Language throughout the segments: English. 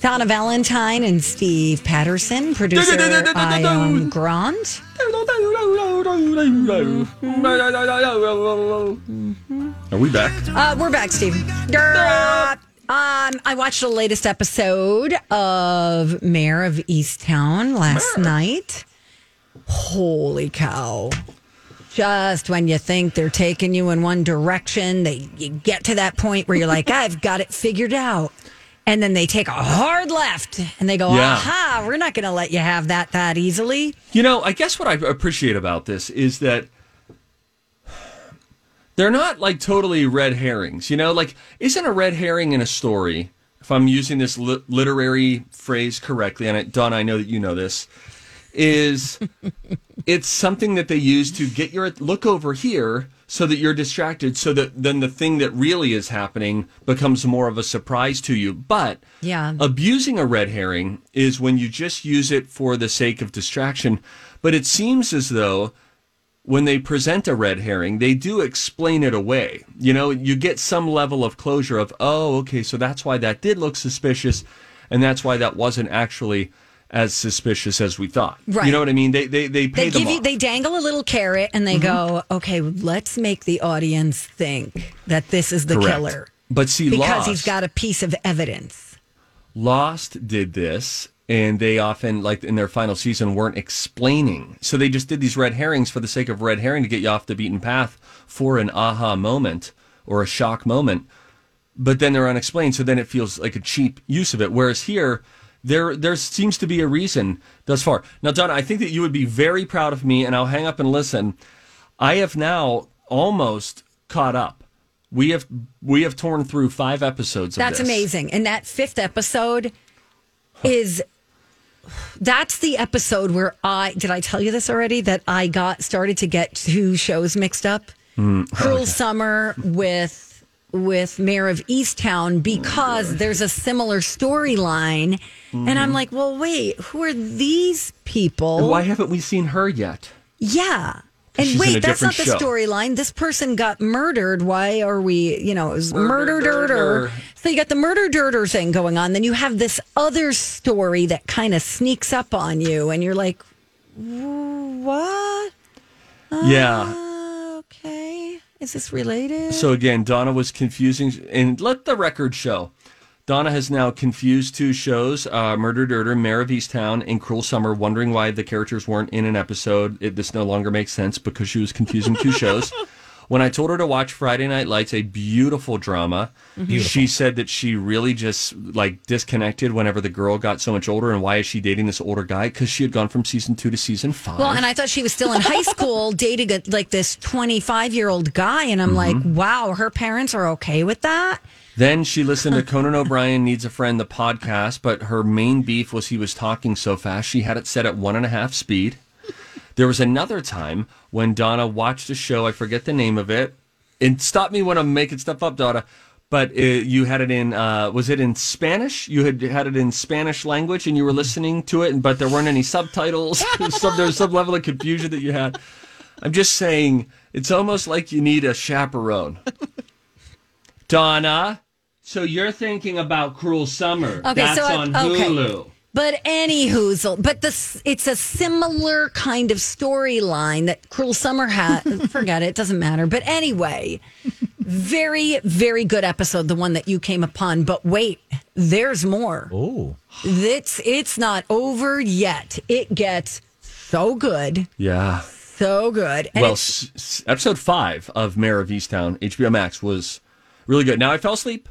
Donna Valentine and Steve Patterson, producer Ion Grant. Are we back? Uh, we're back, Steve. Um, I watched the latest episode of Mare of Easttown last night. Holy cow. Just when you think they're taking you in one direction, they you get to that point where you're like, I've got it figured out. And then they take a hard left and they go, Yeah. aha, we're not going to let you have that that easily. You know, I guess what I appreciate about this is that they're not like totally red herrings. You know, like isn't a red herring in a story? If I'm using this li- literary phrase correctly, and I, Don, I know that you know this, is it's something that they use to get your look over here so that you're distracted, so that then the thing that really is happening becomes more of a surprise to you. But Yeah. abusing a red herring is when you just use it for the sake of distraction. But it seems as though when they present a red herring, they do explain it away. You know, you get some level of closure of, oh, okay, so that's why that did look suspicious, and that's why that wasn't actually as suspicious as we thought. Right. You know what I mean? They they they pay They them give you off. they dangle a little carrot and they go, mm-hmm. okay, let's make the audience think that this is the Correct. killer But see, because Lost, he's got a piece of evidence. Lost did this, and they often, like in their final season, weren't explaining. So they just did these red herrings for the sake of red herring to get you off the beaten path for an aha moment or a shock moment. But then they're unexplained, so then it feels like a cheap use of it. Whereas here, there there seems to be a reason thus far. Now, Donna, I think that you would be very proud of me, and I'll hang up and listen. I have now almost caught up. We have we have torn through five episodes. Of That's amazing. And that fifth episode is that's the episode where I did I tell you this already that I got started to get two shows mixed up. Mm, Cruel Summer with with Mare of Easttown because there's a similar storyline. And I'm like, well, wait, who are these people? And why haven't we seen her yet? Yeah. And She's in a wait, that's not the storyline. This person got murdered. Why are we, you know, it was murder, Murder, dirter. So you got the murder dirter thing going on. Then you have this other story that kind of sneaks up on you, and you're like, what? Yeah. Uh, okay. Is this related? So again, Donna was confusing, and let the record show. Donna has now confused two shows: uh, Murder Dirter, Mare of Easttown, and Cruel Summer. Wondering why the characters weren't in an episode. It, this no longer makes sense because she was confusing two shows. When I told her to watch Friday Night Lights, a beautiful drama, she said that she really just like disconnected whenever the girl got so much older. And why is she dating this older guy? Because she had gone from season two to season five. Well, and I thought she was still in high school dating a, like this 25 year old guy. And I'm Mm-hmm. like, wow, her parents are okay with that. Then she listened to Conan O'Brien Needs a Friend, the podcast, but her main beef was he was talking so fast. She had it set at one and a half speed. There was another time when Donna watched a show, I forget the name of it. And stop me when I'm making stuff up, Donna. But uh, you had it in, uh, was it in Spanish? You had had it in Spanish language and you were listening to it, but there weren't any subtitles. some, there was some level of confusion that you had. I'm just saying, it's almost like you need a chaperone. Donna, so you're thinking about Cruel Summer. Okay, That's so I- on okay. Hulu. But any hoozle, but this it's a similar kind of storyline that Cruel Summer had. forget it, it doesn't matter. But anyway, very, very good episode, the one that you came upon. But wait, there's more. Oh, It's it's not over yet. It gets so good, Yeah. so good. And well, s- s- episode five of Mare of Easttown, HBO Max, was really good. Now I fell asleep.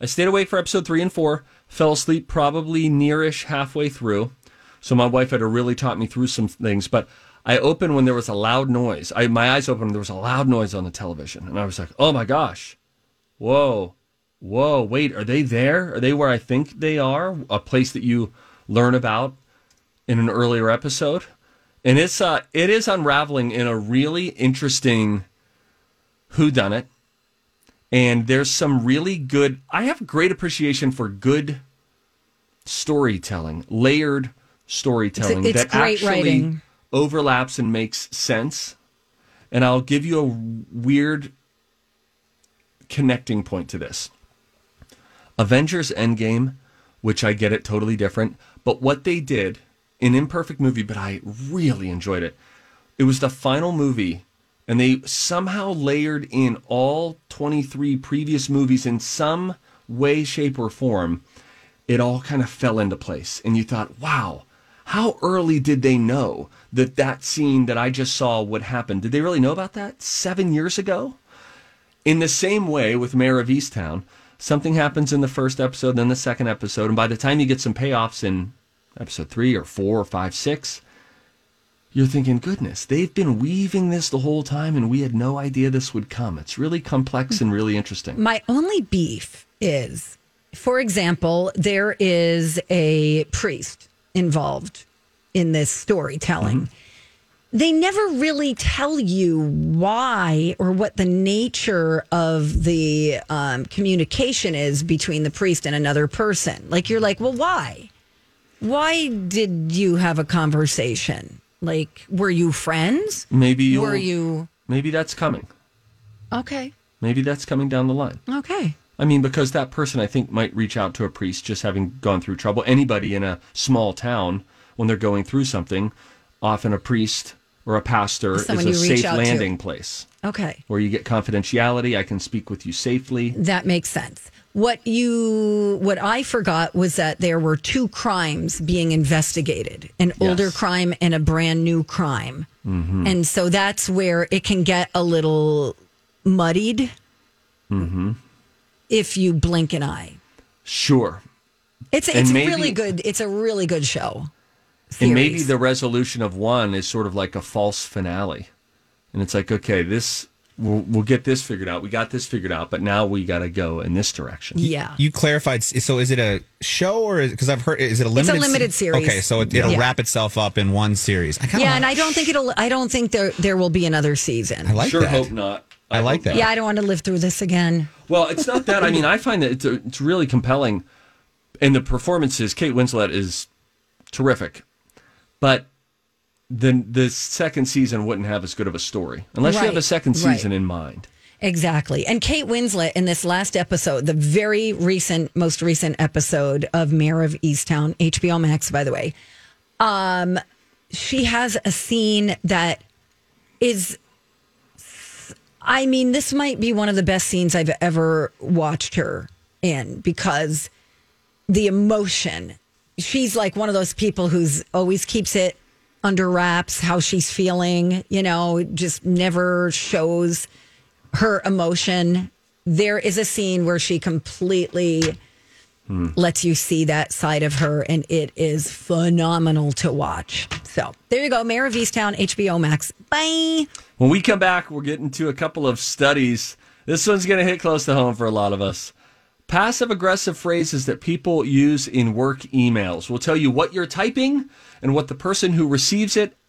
I stayed awake for episode three and four. Fell asleep probably nearish halfway through. So my wife had really talk me through some things. But I opened when there was a loud noise. I my eyes opened. There was a loud noise on the television, and I was like, "Oh my gosh, whoa, whoa, wait, are they there? Are they where I think they are? A place that you learn about in an earlier episode?" and it's uh it is unraveling in a really interesting who done it and there's some really good i have great appreciation for good storytelling layered storytelling It's- it's that actually writing. overlaps and makes sense. And i'll give you a weird connecting point to this. Avengers endgame which i get it totally different but what they did an imperfect movie but i really enjoyed it. It was the final movie and they somehow layered in all 23 previous movies in some way shape or form. It all kind of fell into place. And you thought wow how early did they know that that scene that i just saw would happen? Did they really know about that seven years ago? In the same way with Mare of Easttown, something happens in the first episode, then the second episode, and by the time you get some payoffs in episode three or four or five, six, you're thinking, goodness, they've been weaving this the whole time and we had no idea this would come. It's really complex and really interesting. My only beef is, for example, there is a priest involved in this storytelling. They never really tell you why or what the nature of the um, communication is between the priest and another person. Like, you're like, well, why? Why did you have a conversation? Like, were you friends? Maybe you Were you maybe that's coming. okay? Maybe that's coming down the line. Okay. I mean, because that person I think might reach out to a priest just having gone through trouble. Anybody in a small town, when they're going through something, often a priest or a pastor Someone is a safe out to. landing place Okay. where you get confidentiality. I can speak with you safely. That makes sense. What you what I forgot was that there were two crimes being investigated, an older crime and a brand new crime. Mm-hmm. And so that's where it can get a little muddied mm-hmm. if you blink an eye. Sure. It's it's maybe- really good. It's a really good show. And maybe the resolution of one is sort of like a false finale. And it's like, okay, this, we'll, we'll get this figured out. We got this figured out, but now we got to go in this direction. yeah. you clarified. So is it a show or because I've heard is it a limited? It's a limited se- series. Okay, so it, it'll Yeah. wrap itself up in one series. I Yeah, like- and I don't think it'll I don't think there there will be another season. I like sure that. hope not. I like that. not. yeah, I don't want to live through this again. Well, it's not that. I mean, I find that it's, it's really compelling, and the performances. Kate Winslet is terrific, but the the second season wouldn't have as good of a story unless you have a Right, second right. season in mind. Exactly. And Kate Winslet in this last episode, the very recent, most recent episode of Mare of Easttown, HBO Max, by the way, um, she has a scene that is, I mean, this might be one of the best scenes I've ever watched her in because the emotion. She's like one of those people who's always keeps it under wraps, how she's feeling, you know, just never shows her emotion. There is a scene where she completely lets you see that side of her, and it is phenomenal to watch. So there you go, Mare of Easttown, HBO Max. Bye. When we come back, we're getting to a couple of studies. This one's going to hit close to home for a lot of us. Passive aggressive phrases that people use in work emails. We'll tell you what you're typing and what the person who receives it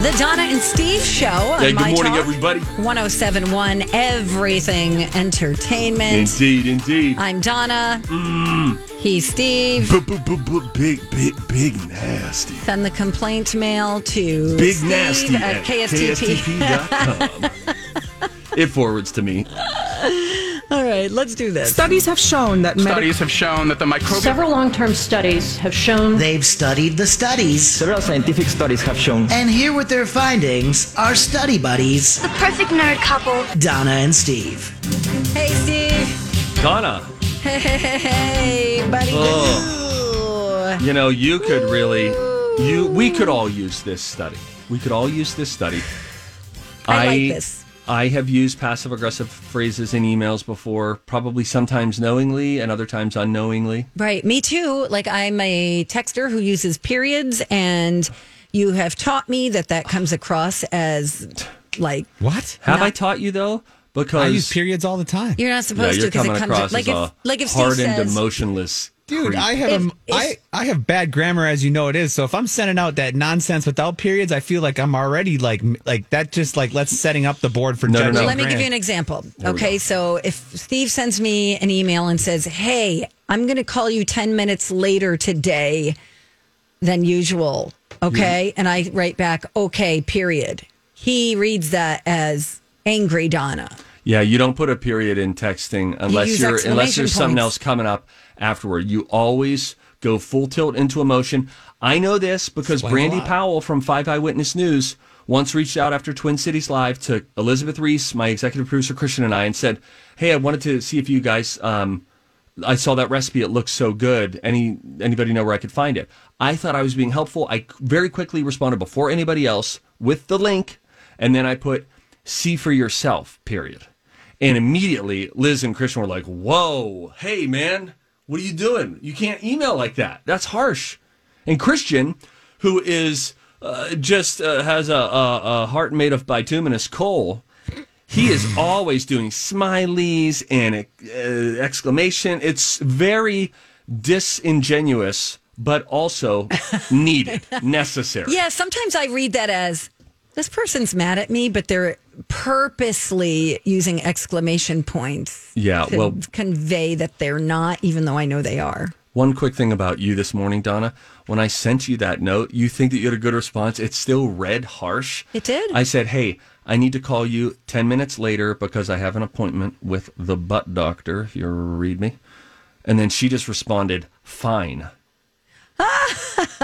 The Donna and Steve Show. On Hey, good My morning, Talk. everybody. 1071 Everything Entertainment. Indeed, indeed. I'm Donna. Mm. He's Steve. Big, big, big nasty. Send the complaint mail to Big Steve nasty at KSTP. KSTP.com. it forwards to me. All right, let's do this. Studies have shown that medical Studies have shown that the microbial Several long term studies have shown They've studied the studies. Several scientific studies have shown And here with their findings are study buddies, The perfect nerd couple. Donna and Steve. Hey, Steve. Donna, Hey, hey, hey, hey, buddy. Oh. you know, you could really, you, we could all use this study. We could all use this study. I like this. I have used passive aggressive phrases in emails before, probably sometimes knowingly and other times unknowingly. Right, me too. Like I'm a texter who uses periods, and you have taught me that that comes across as like What? Have No. I taught you though? Because I use periods all the time. you're not yeah, supposed you're to because coming it comes across like as if a like if Steve hardened, says, emotionless. Dude, creep. I have If- a, if- I, I have bad grammar as you know it is. So if I'm sending out that nonsense without periods, I feel like I'm already like like that just like let's setting up the board for No, no, judging no. Let me give you an example. we Okay, so if Steve sends me an email and says, "Hey, I'm going to call you 10 minutes later today than usual." Okay? And I write back, "Okay, period." He reads that as angry Donna. Yeah, you don't put a period in texting unless use you're unless there's something else coming up afterward. You always go full tilt into emotion. I know this because Brandi. Powell from Five Eyewitness News once reached out after Twin Cities Live to Elizabeth Reese, my executive producer Christian, and I, and said, "Hey, I wanted to see if you guys." Um, I saw that recipe; it looks so good. Any anybody know where I could find it? I thought I was being helpful. I very quickly responded before anybody else with the link, and then I put "see for yourself." Period. And immediately, Liz and Christian were like, "Whoa, hey man, what are you doing? You can't email like that. That's harsh." And Christian, who is uh, just uh, has a, a, a heart made of bituminous coal, he is always doing smileys and uh, exclamation. It's very disingenuous, but also needed, necessary. Yeah, sometimes I read that as this person's mad at me, but they're purposely using exclamation points. Yeah, to well- convey that they're not, even though I know they are. One quick thing about you this morning, Donna. When I sent you that note, you think that you had a good response. It still read harsh. It did. I said, hey, I need to call you 10 minutes later because I have an appointment with the butt doctor, if you read me. And then she just responded, fine.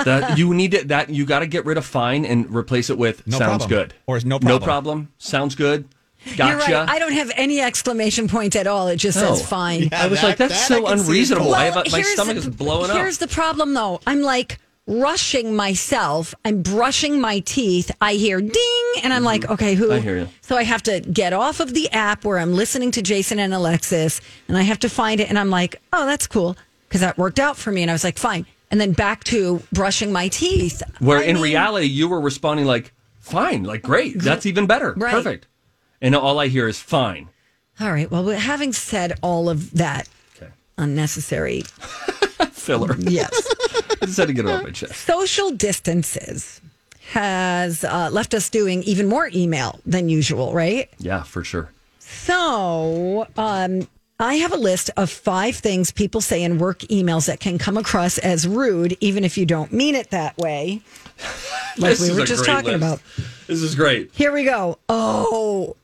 That you need to, that you got to get rid of fine and replace it with No sounds problem. good Or no no problem. problem sounds good gotcha You're right. I don't have any exclamation points at all. It just No. says fine. I was like, that's that so can see. unreasonable. I have a, my stomach the- is blowing up. Here's the problem, though. I'm like rushing myself. I'm brushing my teeth. I hear ding, and I'm like, okay, who? Mm-hmm. I hear you. So I have to get off of the app where I'm listening to Jason and Alexis, and I have to find it. And I'm like, oh, that's cool because that worked out for me. And I was like, fine. And then back to brushing my teeth. Where I in mean, reality, you were responding like, fine, like, great, that's even better. Right. Perfect. And all I hear is fine. All right. Well, having said all of that Okay. unnecessary, Filler. yes. I just had to get it off my chest. social distances has uh, left us doing even more email than usual, right? Yeah, for sure. So, um, I have a list of five things people say in work emails that can come across as rude, even if you don't mean it that way. Like we were just talking list. about. This is great. Here we go. Oh,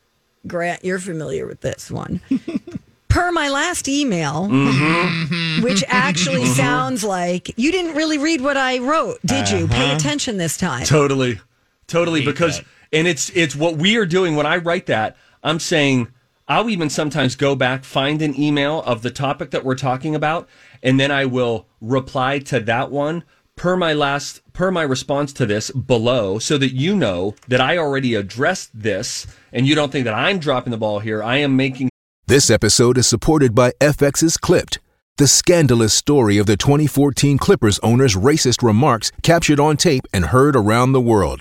Grant, you're familiar with this one. Per my last email, Mm-hmm. which actually sounds like you didn't really read what I wrote, did you? Uh-huh. Pay attention this time. Totally. Totally. Because, and it's, it's what we are doing when I write that. I'm saying, I'll even sometimes go back, find an email of the topic that we're talking about, and then I will reply to that one per my last per my response to this below so that you know that I already addressed this and you don't think that I'm dropping the ball here. I am making This episode is supported by FX's Clipped, the scandalous story of the 2014 Clippers owner's racist remarks captured on tape and heard around the world.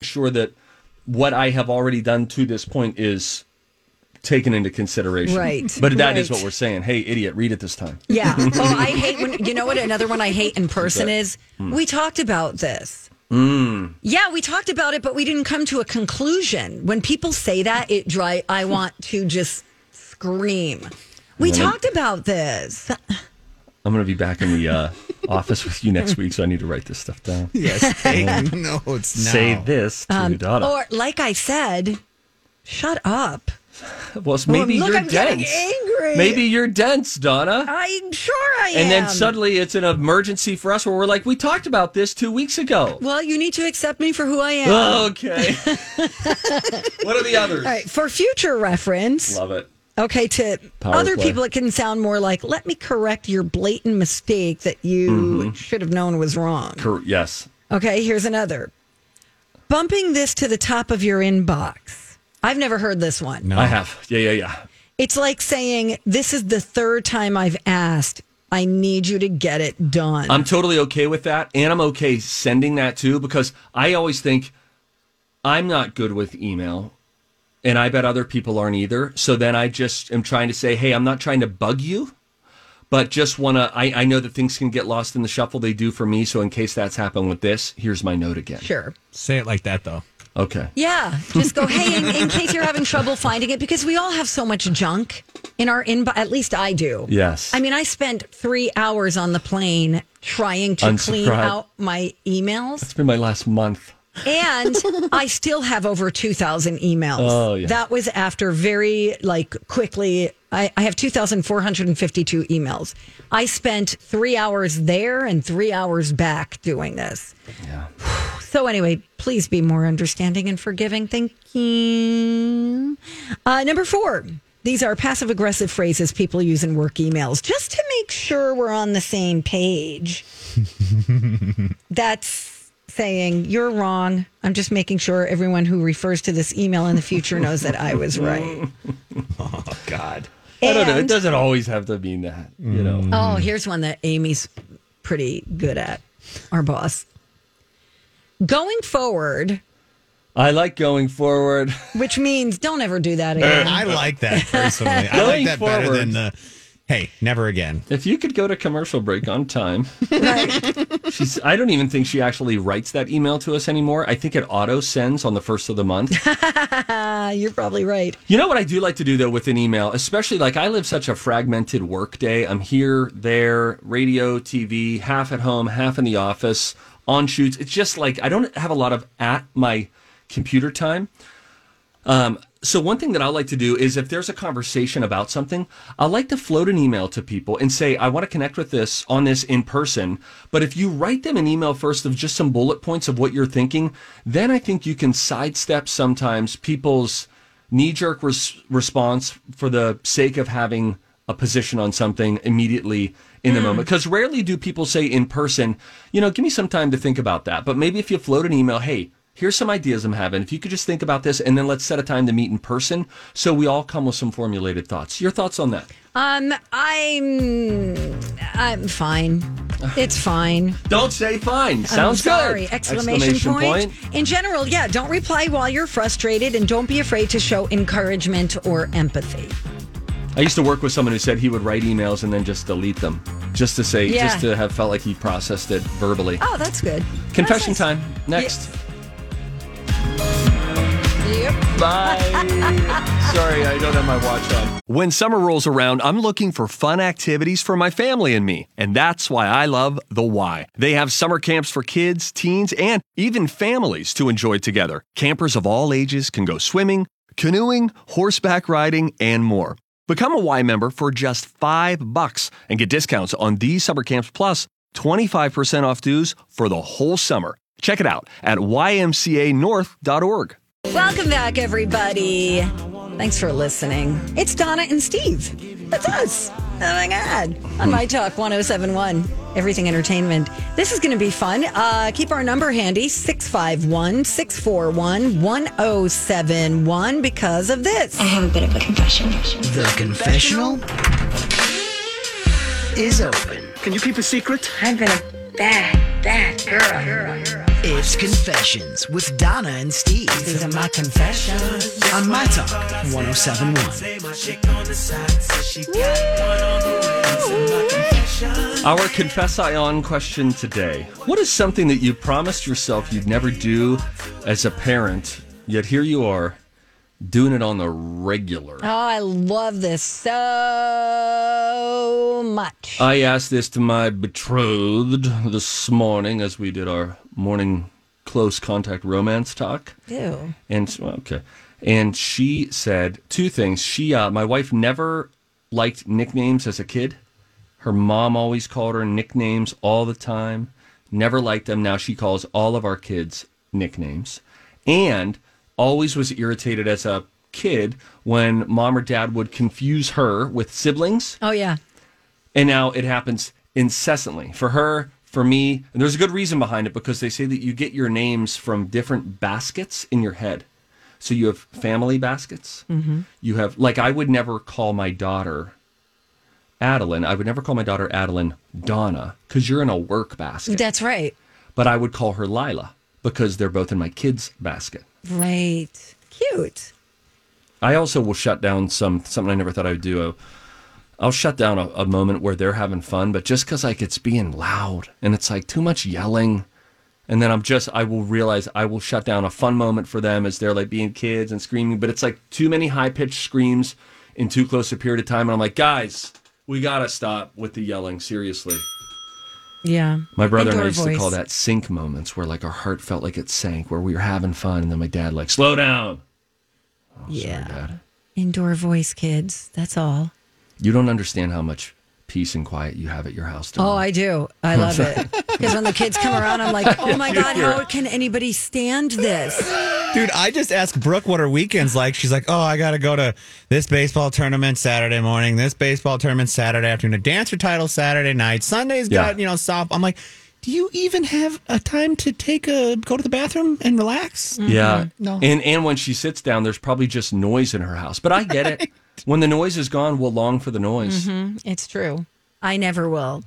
Sure that what I have already done to this point is taken into consideration. Right, But that is right. what we're saying. Hey, idiot, read it this time. Yeah. Oh, I hate when you know what another one I hate in person is. Hmm. We talked about this. Mm. Yeah, we talked about it, but we didn't come to a conclusion. When people say that, it dry. I want to just scream. We Right. talked about this. I'm going to be back in the uh, office with you next week, so I need to write this stuff down. Yes, take notes now. Say this to Um, Donna. or, like I said, shut up. well, it's maybe look, you're I'm dense. angry. Maybe you're dense, Donna. I'm sure I am. and then suddenly it's an emergency for us where we're like, we talked about this two weeks ago. Well, you need to accept me for who I am. Okay. what are the others? All right, for future reference. Love it. Okay, to Power other play. people, it can sound more like, let me correct your blatant mistake that you Mhm. should have known was wrong. Cor- yes. Okay, here's another. Bumping this to the top of your inbox. I've never heard this one. No, I have. Yeah, yeah, yeah. It's like saying, This is the third time I've asked. I need you to get it done. I'm totally okay with that. And I'm okay sending that too because I always think I'm not good with email. And I bet other people aren't either. So then I just am trying to say, hey, I'm not trying to bug you, but just want to. I, I know that things can get lost in the shuffle. They do for me. So in case that's happened with this, here's my note again. Sure. Say it like that, though. Okay. Yeah, just go, hey, in, in case you're having trouble finding it, because we all have so much junk in our inbox. At least I do. Yes. I mean, I spent three hours on the plane trying to clean out my emails. It's been my last month. And I still have over 2,000 emails. Oh, yeah. That was after very, like, quickly. I, I have 2,452 emails. I spent three hours there and three hours back doing this. Yeah. So, anyway, please be more understanding and forgiving. Thank you. Uh, number four. These are passive aggressive phrases people use in work emails just to make sure we're on the same page. That's saying you're wrong. I'm just making sure everyone who refers to this email in the future knows that I was right. Oh God. I don't know. It doesn't always have to mean that, you know. Oh, here's one that Amy's pretty good at, our boss. Going forward, I like going forward. which means don't ever do that again. I like that personally. I like Going that better forward. than the hey, never again. If you could go to commercial break on time. She's I don't even think she actually writes that email to us anymore. I think it auto sends on the first of the month. You're probably right. You know what I do like to do though with an email, especially like I live such a fragmented work day. I'm here, there, radio, TV, half at home, half in the office, on shoots. It's just like I don't have a lot of at my computer time. Um, so one thing that I like to do is if there's a conversation about something, I like to float an email to people and say, I want to connect with this on this in person. But if you write them an email first of just some bullet points of what you're thinking, then I think you can sidestep sometimes people's knee jerk res- response for the sake of having a position on something immediately in the hmm. moment. Because rarely do people say in person, you know, give me some time to think about that. But maybe if you float an email, hey, here's some ideas I'm having. If you could just think about this and then let's set a time to meet in person so we all come with some formulated thoughts. Your thoughts on that? Um, I'm I'm fine. It's fine. Don't say fine. Sounds sorry. good. Exclamation, point. In general, yeah, don't reply while you're frustrated and don't be afraid to show encouragement or empathy. I used to work with someone who said he would write emails and then just delete them, just to say, Yeah. just to have felt like he processed it verbally. Oh, that's good. Confession That's nice. time next. Yep. Bye. Sorry, I don't have my watch on. When summer rolls around, I'm looking for fun activities for my family and me. And that's why I love The Y. They have summer camps for kids, teens, and even families to enjoy together. Campers of all ages can go swimming, canoeing, horseback riding, and more. Become a Y member for just five bucks and get discounts on these summer camps plus 25% off dues for the whole summer. Check it out at ymcanorth.org. Welcome back, everybody. Thanks for listening. It's Donna and Steve. That's us. Oh my God. On My Talk 1071, Everything Entertainment. This is going to be fun. Uh, keep our number handy 651 641 1071 because of this. I have a bit of a confession. The confessional is open. Can you keep a secret? I've been a bad, bad girl. It's Confessions with Donna and Steve These are my confessions. on My Talk 1071. Our Confess Ion question today. What is something that you promised yourself you'd never do as a parent, yet here you are doing it on the regular? Oh, I love this so much. I asked this to my betrothed this morning as we did our morning close contact romance talk. Ew. And well, okay. And she said two things. She uh, my wife never liked nicknames as a kid. Her mom always called her nicknames all the time. Never liked them. Now she calls all of our kids nicknames. And always was irritated as a kid when mom or dad would confuse her with siblings. Oh, yeah. And now it happens incessantly for her, for me. And there's a good reason behind it because they say that you get your names from different baskets in your head. So you have family baskets. Mhm. You have, like, I would never call my daughter Adeline. I would never call my daughter Adeline Donna because you're in a work basket. That's right. But I would call her Lila because they're both in my kids' basket. Right. Cute. I also will shut down some something I never thought I would do. Uh, I'll shut down a, a moment where they're having fun, but just because like it's being loud and it's like too much yelling, and then I'm just I will realize I will shut down a fun moment for them as they're like being kids and screaming, but it's like too many high pitched screams in too close a period of time, and I'm like, guys, we gotta stop with the yelling. Seriously. Yeah. My brother and I used to call that sink moments where like our heart felt like it sank, where we were having fun, and then my dad like, slow down. Oh, yeah. Indoor voice, kids. That's all. You don't understand how much peace and quiet you have at your house. Oh, I do. I love it. Because when the kids come around, I'm like, oh my God, how can anybody stand this? Dude, I just asked Brooke what her weekend's like. She's like, "Oh, I got to go to this baseball tournament Saturday morning, this baseball tournament Saturday afternoon, a dance title Saturday night. Sunday's got Yeah. you know soft." I'm like, "Do you even have a time to take a go to the bathroom and relax?" Yeah. Mm-hmm. no. And and when she sits down, there's probably just noise in her house. But I get it. When the noise is gone, we'll long for the noise. hmm It's true. I never will.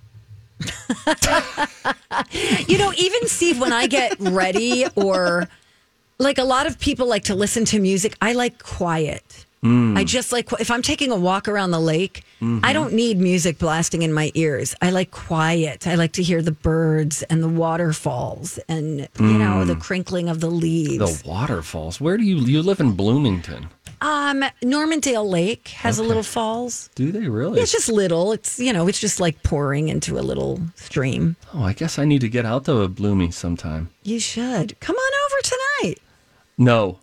you know, even Steve, when I get ready or like a lot of people like to listen to music, I like quiet. Mm. I just like if I'm taking a walk around the lake, Mhm. I don't need music blasting in my ears. I like quiet. I like to hear the birds and the waterfalls and you know Mm. the crinkling of the leaves. The waterfalls. Where do you you live in Bloomington? Um, Normandale Lake has a little falls. Do they really? It's just little. It's you know, it's just like pouring into a little stream. Oh, I guess I need to get out to a Bloomy sometime. You should come on over tonight. No.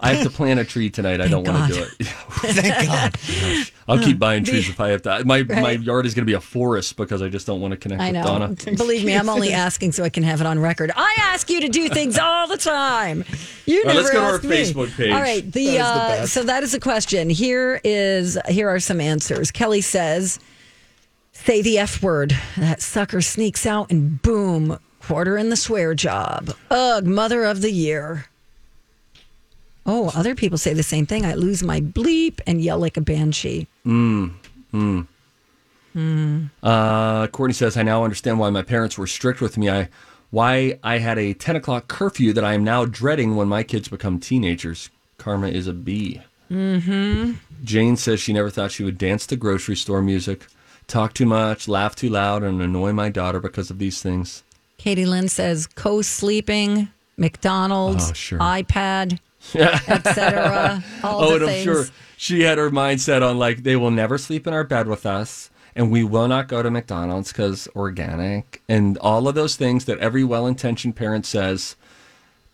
I have to plant a tree tonight. I don't want to do it. Thank God. I'll keep buying The- trees if I have to. My my yard is going to be a forest because I just don't want to connect I with. Donna. Believe me, I'm only asking so I can have it on record. I ask you to do things all the time. You All right, never let's go to our ask me. Facebook page. All right, the, That is the uh, best. so that is a question. Here is here are some answers. Kelly says, "Say the f word." That sucker sneaks out, and boom, quarter in the swear job. Ugh, mother of the year. Oh, other people say the same thing. I lose my bleep and yell like a banshee. Mm, mm. Uh, Courtney says, I now understand why my parents were strict with me. I why I had a 10 o'clock curfew that I am now dreading when my kids become teenagers. Karma is a B. Mm-hmm. Jane says she never thought she would dance to grocery store music, talk too much, laugh too loud, and annoy my daughter because of these things. Katie Lynn says co sleeping, McDonald's, Oh, sure. iPad, etc. All oh, the and I'm things. sure she had her mindset on like they will never sleep in our bed with us, and we will not go to McDonald's because organic, and all of those things that every well-intentioned parent says.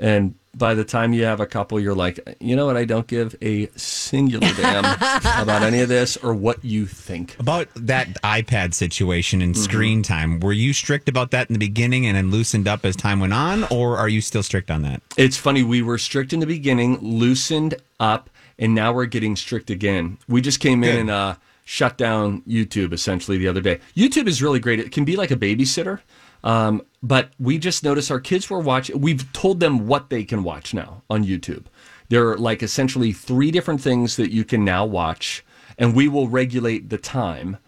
And by the time you have a couple, you're like, you know what? I don't give a singular damn about any of this or what you think. About that iPad situation and Mm-hmm. screen time, were you strict about that in the beginning and then loosened up as time went on, or are you still strict on that? It's funny. We were strict in the beginning, loosened up, and now we're getting strict again. We just came in Good. and uh, shut down YouTube essentially the other day. YouTube is really great. It can be like a babysitter. Um, but we just noticed our kids were watching. We've told them what they can watch now on YouTube. There are like essentially three different things that you can now watch, and we will regulate the time.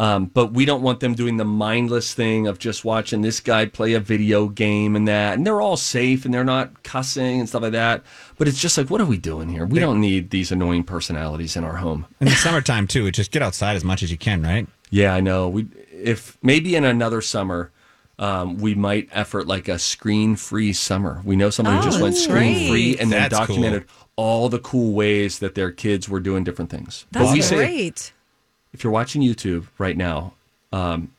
Um, but we don't want them doing the mindless thing of just watching this guy play a video game and that. And they're all safe and they're not cussing and stuff like that. But it's just like, what are we doing here? We don't need these annoying personalities in our home. In the summertime too, it's just get outside as much as you can, right? Yeah, I know. We if maybe in another summer. Um, we might effort like a screen-free summer. We know someone who just Oh, went that's screen-free great. and then That's cool. documented all the cool ways that their kids were doing different things. That's we say great. If you're watching YouTube right now, um,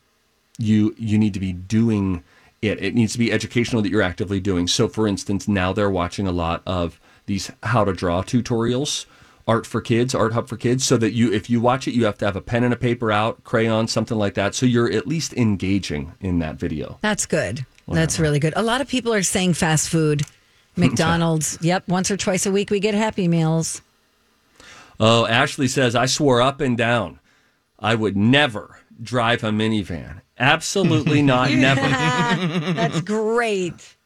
you you need to be doing it. It needs to be educational that you're actively doing. So, for instance, now they're watching a lot of these how to draw tutorials, art for kids, art hub for kids, so that you if you watch it, you have to have a pen and a paper out, crayon, something like that. So you're at least engaging in that video. That's good. That's really good. A lot of people are saying fast food, McDonald's. yep, once or twice a week we get Happy Meals. Oh, Ashley says I swore up and down I would never drive a minivan. Absolutely not, never. That's great.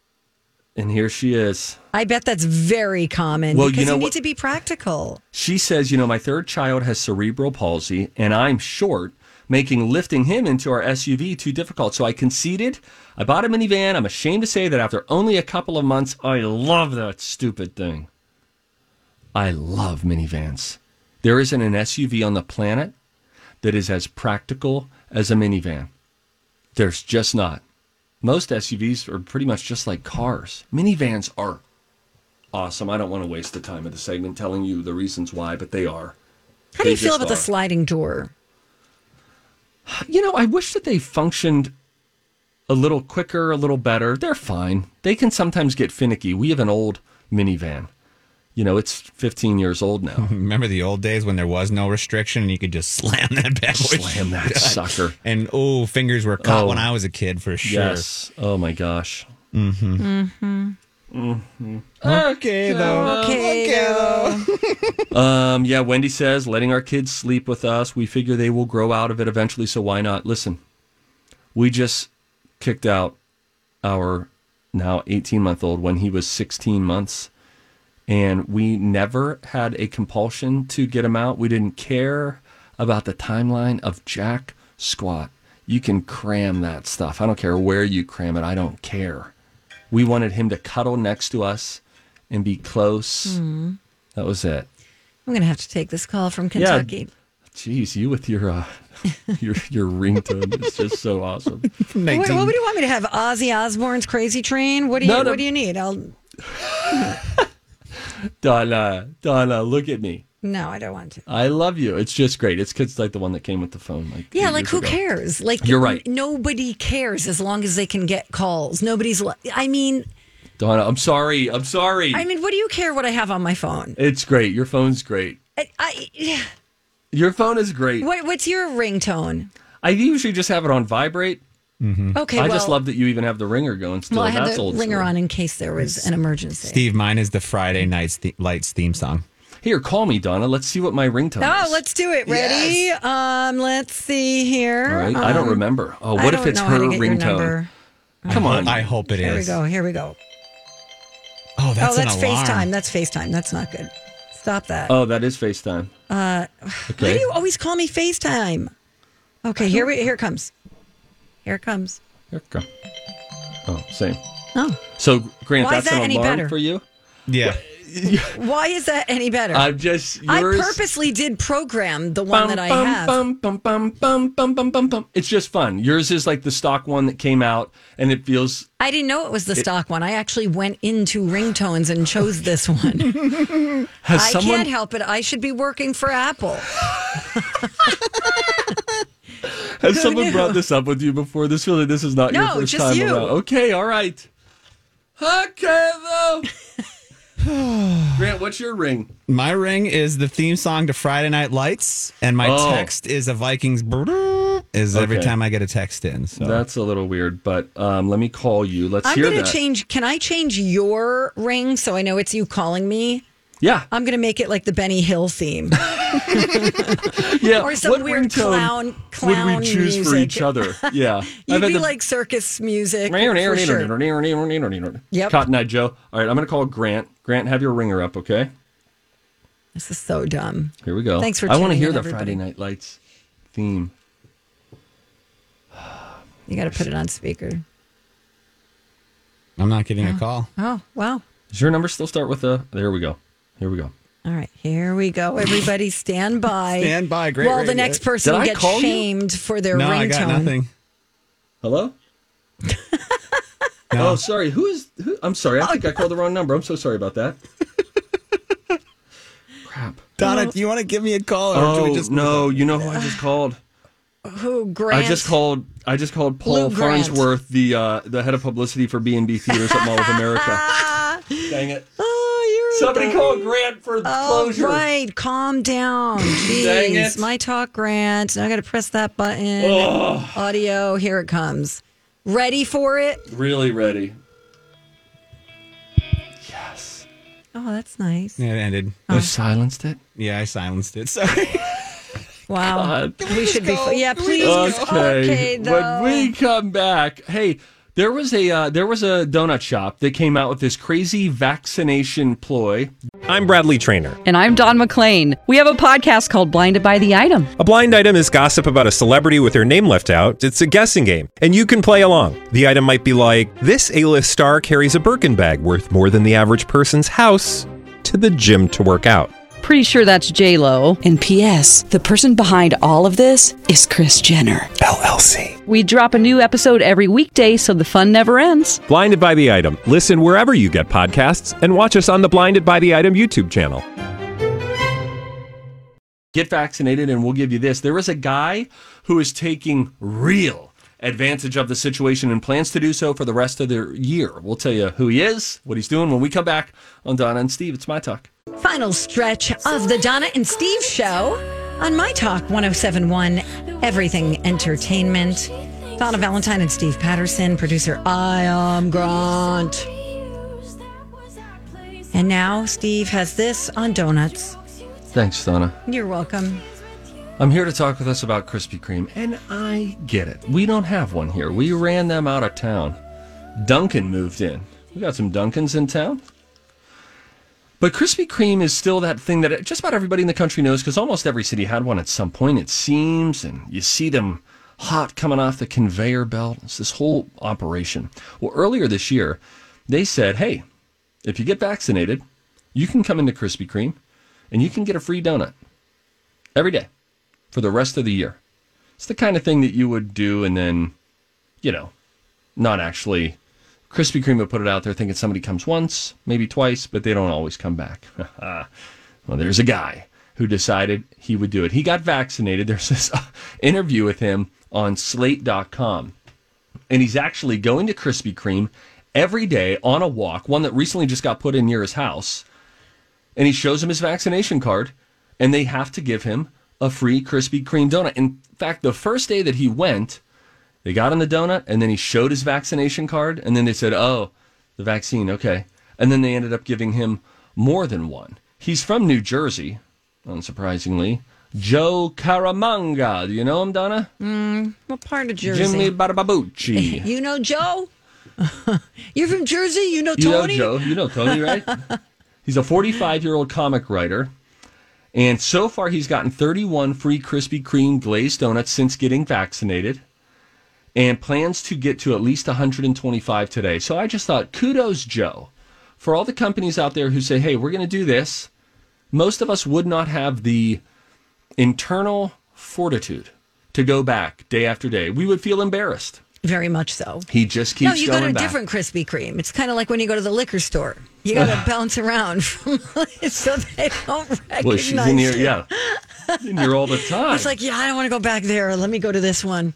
And here she is. I bet that's very common Well, you because you, know need what- to be practical. She says, you know, my third child has cerebral palsy and I'm short, making lifting him into our SUV too difficult. So I conceded. I bought a minivan. I'm ashamed to say that after only a couple of months, I love that stupid thing. I love minivans. There isn't an SUV on the planet that is as practical as a minivan. There's just not. Most SUVs are pretty much just like cars. Minivans are awesome. I don't want to waste the time of the segment telling you the reasons why, but they are. How do you feel about the sliding door? You know, I wish that they functioned a little quicker, a little better. They're fine. They can sometimes get finicky. We have an old minivan. You know, it's 15 years old now. Remember the old days when there was no restriction and you could just slam that bad boy Slam that shut? sucker. And oh, fingers were caught Oh. when I was a kid for sure. Yes. Oh my gosh. Mm-hmm. Mm-hmm. Mm-hmm. Okay though. Okay, Um, yeah, Wendy says letting our kids sleep with us. We figure they will grow out of it eventually, so why not? Listen, we just kicked out our now 18 month old when he was 16 months, and we never had a compulsion to get him out. We didn't care about the timeline of Jack Squat. You can cram that stuff. I don't care where you cram it, I don't care. We wanted him to cuddle next to us and be close. That was it. I'm going to have to take this call from Kentucky. Jeez, you with your uh, your your ringtone is just so awesome. What, what would you want me to have? Ozzy Osbourne's Crazy Train? What do you No, no. What do you need? I'll. Donna, Donna, look at me. No, I don't want to. I love you. It's just great. It's kids like the one that came with the phone. Like Yeah, like who ago. cares? Like You're right. Nobody cares as long as they can get calls. Nobody's. li- I mean, Donna, I'm sorry. I'm sorry. I mean, what do you care what I have on my phone? it's great. Your phone's great. I, I, Your phone is great. what, what's your ringtone? I usually just have it on vibrate. Okay, I well, just love that you even have the ringer going still. well, I had That's the old ringer school. on in case there was an emergency. Steve, mine is the Friday Nights the- Lights theme song. Here, call me, Donna. Let's see what my ringtone Oh, is. Oh, let's do it. Ready? Um, let's see here. All right. I don't Um, remember. Oh, what if it's her how to ringtone? number. Come on. I hope it is. Here we go. Here we go. Oh, that's a alarm. oh, that's alarm. FaceTime. That's FaceTime. That's not good. Stop that. Oh, that is FaceTime. Uh, Okay. Why do you always call me FaceTime? Okay, here we here it comes. Here it comes. Here it go. Oh, same. Oh, So, Grant, Why is that's that an any alarm better? for you. Yeah. why is that any better? I'm just I yours. purposely did program the one Bum, that I bum, have. Bum, bum, bum, bum, bum, bum, bum, bum. It's just fun. Yours is like the stock one that came out, and it feels. I didn't know it was the stock one. I actually went into ringtones and chose this one. Has I someone can't help it. I should be working for Apple. has someone brought this up with you before? This feels like this is not your first just time you. around. Okay, all right. Okay, though. Grant, what's your ring? My ring is the theme song to Friday Night Lights, and my Oh. text is a Vikings. Is every Okay. time I get a text in. So That's a little weird, but um, let me call you. Let's I'm hear going to that. change. Can I change your ring so I know it's you calling me? Yeah, I'm going to make it like the Benny Hill theme. yeah. or some what weird clown, clown- would we choose for each other? Yeah, You'd I've had be the- like circus music. for sure. Yep. Cotton Eye Joe. All right, I'm going to call Grant. Grant, have your ringer up, okay? This is so dumb. Here we go. Thanks for I want to hear the everybody. Friday Night Lights theme. You got to put it on speaker. I'm not getting a oh. call. Oh, wow. Does your number still start with a? There we go. Here we go. All right, here we go. Everybody stand by. Stand by. Great Well, the next person Did I gets call you? shamed for their No, ringtone. I got nothing. Hello? No. Oh, sorry. Who is? Who? I'm sorry. I think I called the wrong number. I'm so sorry about that. Crap. Donna, do you want to give me a call, or do Oh we just no! You know who I just called? Who Grant? I just called. I just called Paul Blue Grant. Farnsworth, the uh, the head of publicity for B and B Theaters at Mall of America. Dang it! Oh, you're Somebody call Grant for Oh, closure. right. Calm down. Dang Jeez. it. My talk, Grant. Now I got to press that button. Oh. Audio. Here it comes. Ready for it? Really ready? Yes. Oh, that's nice. Yeah, it ended. Oh. You silenced it. Yeah, I silenced it. Sorry. Wow. God. We should be. Yeah, please. Okay. Okay, when we come back, hey, there was a uh, there was a donut shop that came out with this crazy vaccination ploy. I'm Bradley Trainer. And I'm Don McClain. We have a podcast called Blinded by the Item. A blind item is gossip about a celebrity with their name left out. It's a guessing game, and you can play along. The item might be like this: A-list star carries a Birkin bag worth more than the average person's house to the gym to work out. Pretty sure that's J Lo. And P.S. The person behind all of this is Kris Jenner LLC. We drop a new episode every weekday, so the fun never ends. Blinded by the item. Listen wherever you get podcasts, and watch us on the Blinded by the Item YouTube channel. Get vaccinated, and we'll give you this. There is a guy who is taking real advantage of the situation and plans to do so for the rest of the year. We'll tell you who he is, what he's doing when we come back on Donna and Steve. It's my talk. Final stretch of the Donna and Steve show on My Talk 1071, Everything Entertainment. Donna Valentine and Steve Patterson, producer I am Grant. And now Steve has this on donuts. Thanks, Donna. You're welcome. I'm here to talk with us about Krispy Kreme, and I get it. We don't have one here. We ran them out of town. Dunkin' moved in. We got some Dunkins in town. But Krispy Kreme is still that thing that just about everybody in the country knows because almost every city had one at some point, it seems, and you see them hot coming off the conveyor belt. It's this whole operation. Well, earlier this year, they said, hey, if you get vaccinated, you can come into Krispy Kreme and you can get a free donut every day for the rest of the year. It's the kind of thing that you would do and then, you know, not actually. Krispy Kreme would put it out there thinking somebody comes once, maybe twice, but they don't always come back. well, there's a guy who decided he would do it. He got vaccinated. There's this uh, interview with him on slate.com. And he's actually going to Krispy Kreme every day on a walk, one that recently just got put in near his house. And he shows him his vaccination card, and they have to give him a free Krispy Kreme donut. In fact, the first day that he went, they got him the donut, and then he showed his vaccination card, and then they said, "Oh, the vaccine, okay." And then they ended up giving him more than one. He's from New Jersey, unsurprisingly. Joe Caramagna. Do you know him, Donna? Mm, what part of Jersey? Jimmy Barbabucci. You know Joe? You're from Jersey? You know Tony. You know? Joe. You know Tony, right? He's a 45 year old comic writer. And so far, he's gotten 31 free Krispy Kreme glazed donuts since getting vaccinated and plans to get to at least 125 today. So I just thought, kudos, Joe, for all the companies out there who say, hey, we're going to do this. Most of us would not have the internal fortitude to go back day after day. We would feel embarrassed. Very much so. He just keeps going. no, you go to a back. different Krispy Kreme. It's kind of like when you go to the liquor store. You got to bounce around from, so they don't recognize you. Well, she's in here, you. yeah, in here all the time. It's like, yeah, I don't want to go back there. Let me go to this one.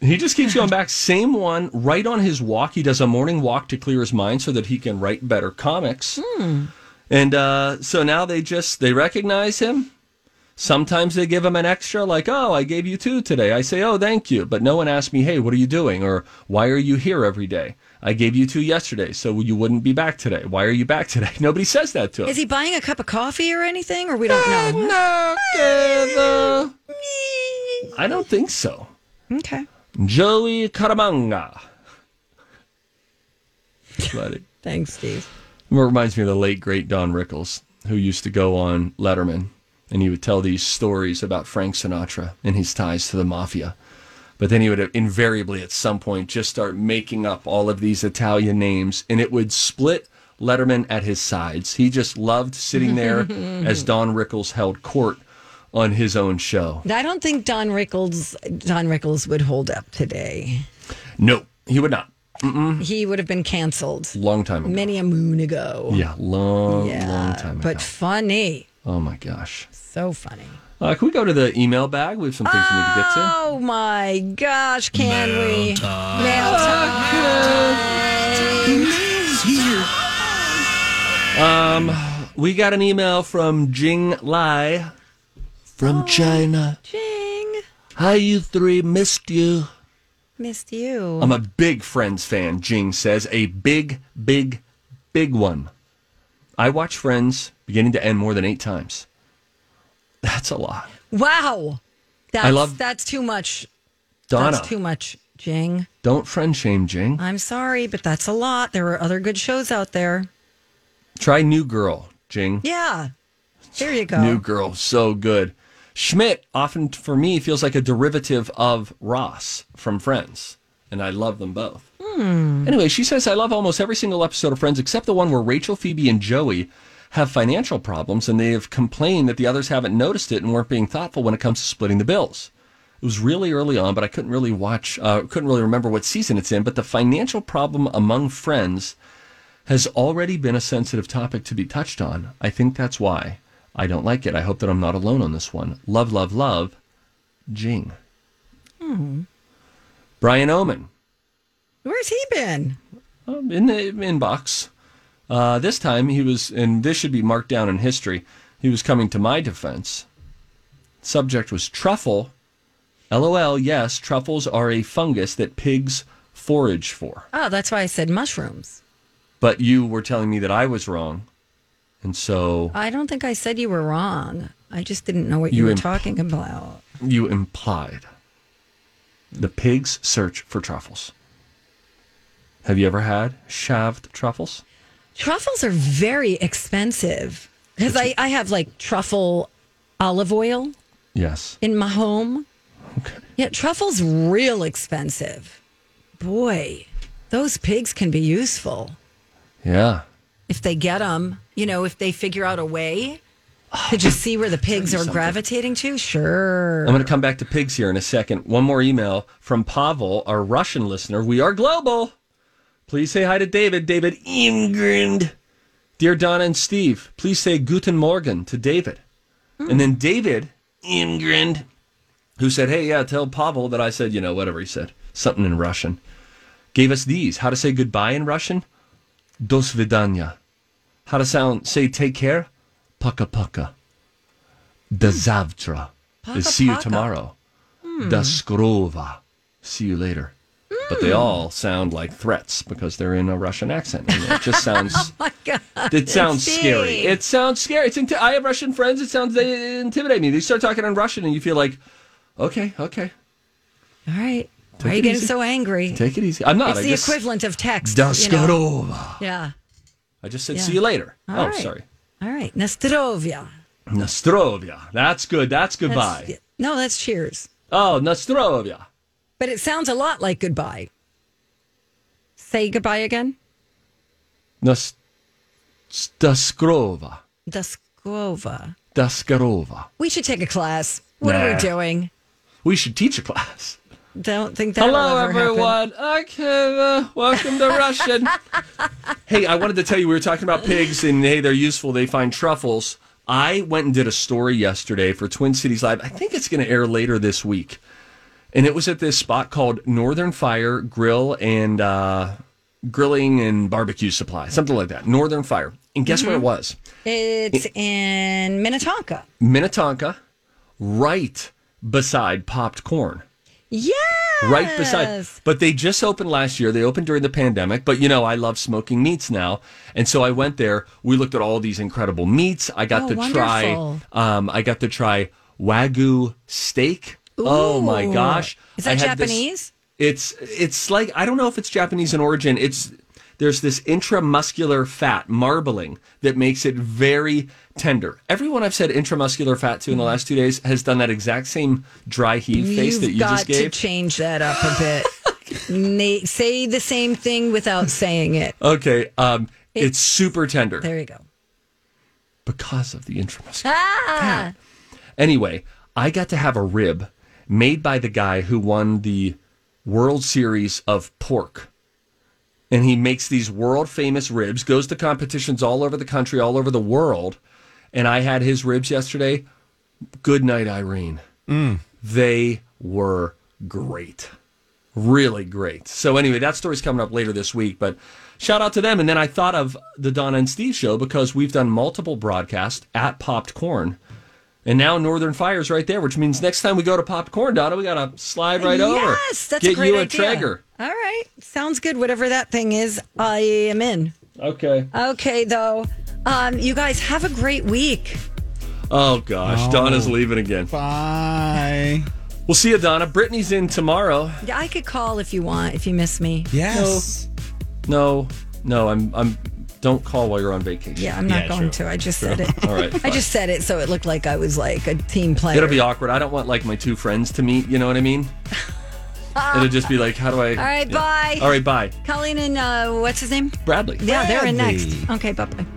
He just keeps going back. Same one, right on his walk. He does a morning walk to clear his mind so that he can write better comics. Hmm. And uh, so now they just they recognize him. Sometimes they give him an extra, like, "Oh, I gave you two today." I say, "Oh, thank you," but no one asks me, "Hey, what are you doing?" or "Why are you here every day?" I gave you two yesterday, so you wouldn't be back today. Why are you back today? Nobody says that to him. Is he buying a cup of coffee or anything, or we don't know? No, I don't think so. Okay. Joey Caramagna. Thanks, Steve. It reminds me of the late great Don Rickles, who used to go on Letterman, and he would tell these stories about Frank Sinatra and his ties to the mafia. But then he would invariably, at some point, just start making up all of these Italian names, and it would split Letterman at his sides. He just loved sitting there as Don Rickles held court on his own show. I don't think Don Rickles Don Rickles would hold up today. No, he would not. Mm-mm. He would have been canceled Long time ago. many a moon ago. Yeah, long, Yeah, long time ago. but funny, Oh my gosh. so funny. Uh, can we go to the email bag? We have some things we need to get to. Oh my gosh, can we? Mail Um, we got an email from Jing Lai from ah, China. Jing, Hi, you three. Missed you. missed you. I'm a big Friends fan, Jing says. A big, big, big one. I watch Friends beginning to end more than eight times. That's a lot. wow, that's, I love- that's too much. Donna, That's too much, Jing. don't friend shame Jing. I'm sorry, but that's a lot. There are other good shows out there. Try New Girl, Jing. Yeah, there you go. New Girl, so good. Schmidt often for me feels like a derivative of Ross from Friends, and I love them both. Anyway, she says I love almost every single episode of Friends except the one where Rachel, Phoebe, and Joey have financial problems, and they have complained that the others haven't noticed it and weren't being thoughtful when it comes to splitting the bills. It was really early on, but I couldn't really watch, uh, couldn't really remember what season it's in. But the financial problem among friends has already been a sensitive topic to be touched on. I think that's why I don't like it. I hope that I'm not alone on this one. Love, love, love, Jing. Brian Oman Where's he been? um, in the inbox. Uh, this time he was, and this should be marked down in history. He was coming to my defense. Subject was truffle. LOL. Yes, truffles are a fungus that pigs forage for. Oh, that's why I said mushrooms. But you were telling me that I was wrong, and so I don't think I said you were wrong. I just didn't know what you, You were imp- talking about. you implied the pigs search for truffles. Have you ever had shaved truffles? Truffles are very expensive because I, I have like truffle olive oil Yes. in my home. Okay. Yeah, truffles real expensive. Boy, those pigs can be useful Yeah. if they get them. You know, if they figure out a way to just see where the pigs are something. gravitating to. Sure. I'm going to come back to pigs here in a second. One more email from Pavel, our Russian listener. We are global. Please say hi to David. David Ingrind. Dear Donna and Steve, please say Guten Morgen to David. And then David Ingrind, who said, Hey, yeah, tell Pavel that I said, you know, whatever he said, something in Russian, gave us these. How to say goodbye in Russian? Do svidanya. How to sound, say take care? Paka paka. Do zavtra is see you tomorrow. Hmm. Da skrova. See you later. But they hmm. all sound like threats because they're in a Russian accent. And it just sounds. oh my God. It sounds scary. It sounds scary. It's inti- I have Russian friends. It sounds they intimidate me. They start talking in Russian, and you feel like, okay, okay, All right. Take Why are you getting easy. so angry? take it easy. I'm not. it's I the equivalent of text. Da you know. skrova. Yeah. I just said Yeah. see you later. All oh, right. sorry. All right. Nastrovia. Nostrovia. That's good. That's goodbye. That's- no, that's cheers. oh, Nostrovia. But it sounds a lot like goodbye. Say goodbye again. Nos- Daskrova. Daskova. Daskarova. We should take a class. What are we doing? We should teach a class. Don't think that. Hello, ever Happen. everyone. Okay, uh, welcome to Russian. hey, I wanted to tell you we were talking about pigs, and hey, they're useful. They find truffles. I went and did a story yesterday for Twin Cities Live. I think it's going to air later this week, and it was at this spot called Northern Fire Grill and uh, Grilling and Barbecue Supply, something like that. Northern Fire, and guess where it was? It's in Minnetonka. Minnetonka, right beside Popped Corn. Yeah. right beside. But they just opened last year. They opened during the pandemic. But you know, I love smoking meats now, and so I went there. We looked at all these incredible meats. I got Oh, to wonderful. try. Um, I got to try wagyu steak. Oh my gosh! Is that had this- Japanese? it's it's like I don't know if it's Japanese in origin. It's there's this intramuscular fat marbling that makes it very tender. Everyone I've said intramuscular fat to in the last two days has done that exact same dry heave face that You've that you got just to change that up a bit. Na- say the same thing without saying it. Okay, um, it's, super tender There you go. because of the intramuscular. Ah. Anyway, I got to have a rib made by the guy who won the World Series of Pork. And he makes these world famous ribs, goes to competitions all over the country, all over the world. And I had his ribs yesterday. Good night, Irene. Mm. They were great. Really great. So, anyway, that story's coming up later this week. But shout out to them. And then I thought of the Donna and Steve show because we've done multiple broadcasts at Popped Corn. And now Northern Fire's right there, which means next time we go to Popped Corn, Donna, we got to slide right over. Yes, that's Get a great you a idea. Traeger. All right, sounds good. Whatever that thing is, I am in. Okay. Okay, though. Um, you guys have a great week. Oh, gosh. Oh. Donna's leaving again. Bye. We'll see you, Donna. Brittany's in tomorrow. Yeah, I could call if you want, if you miss me. Yes. No, no, I'm, I'm, don't call while you're on vacation. Yeah, I'm not Yeah, going true. to. I just said it. All right. I just said it so it looked like I was like a team player. It'll be awkward. I don't want like my two friends to meet. You know what I mean? It'll just be like, how do I? All right, Yeah. bye. All right, bye. Colleen and uh, what's his name? Bradley. Yeah, they're in next. Okay, bye bye.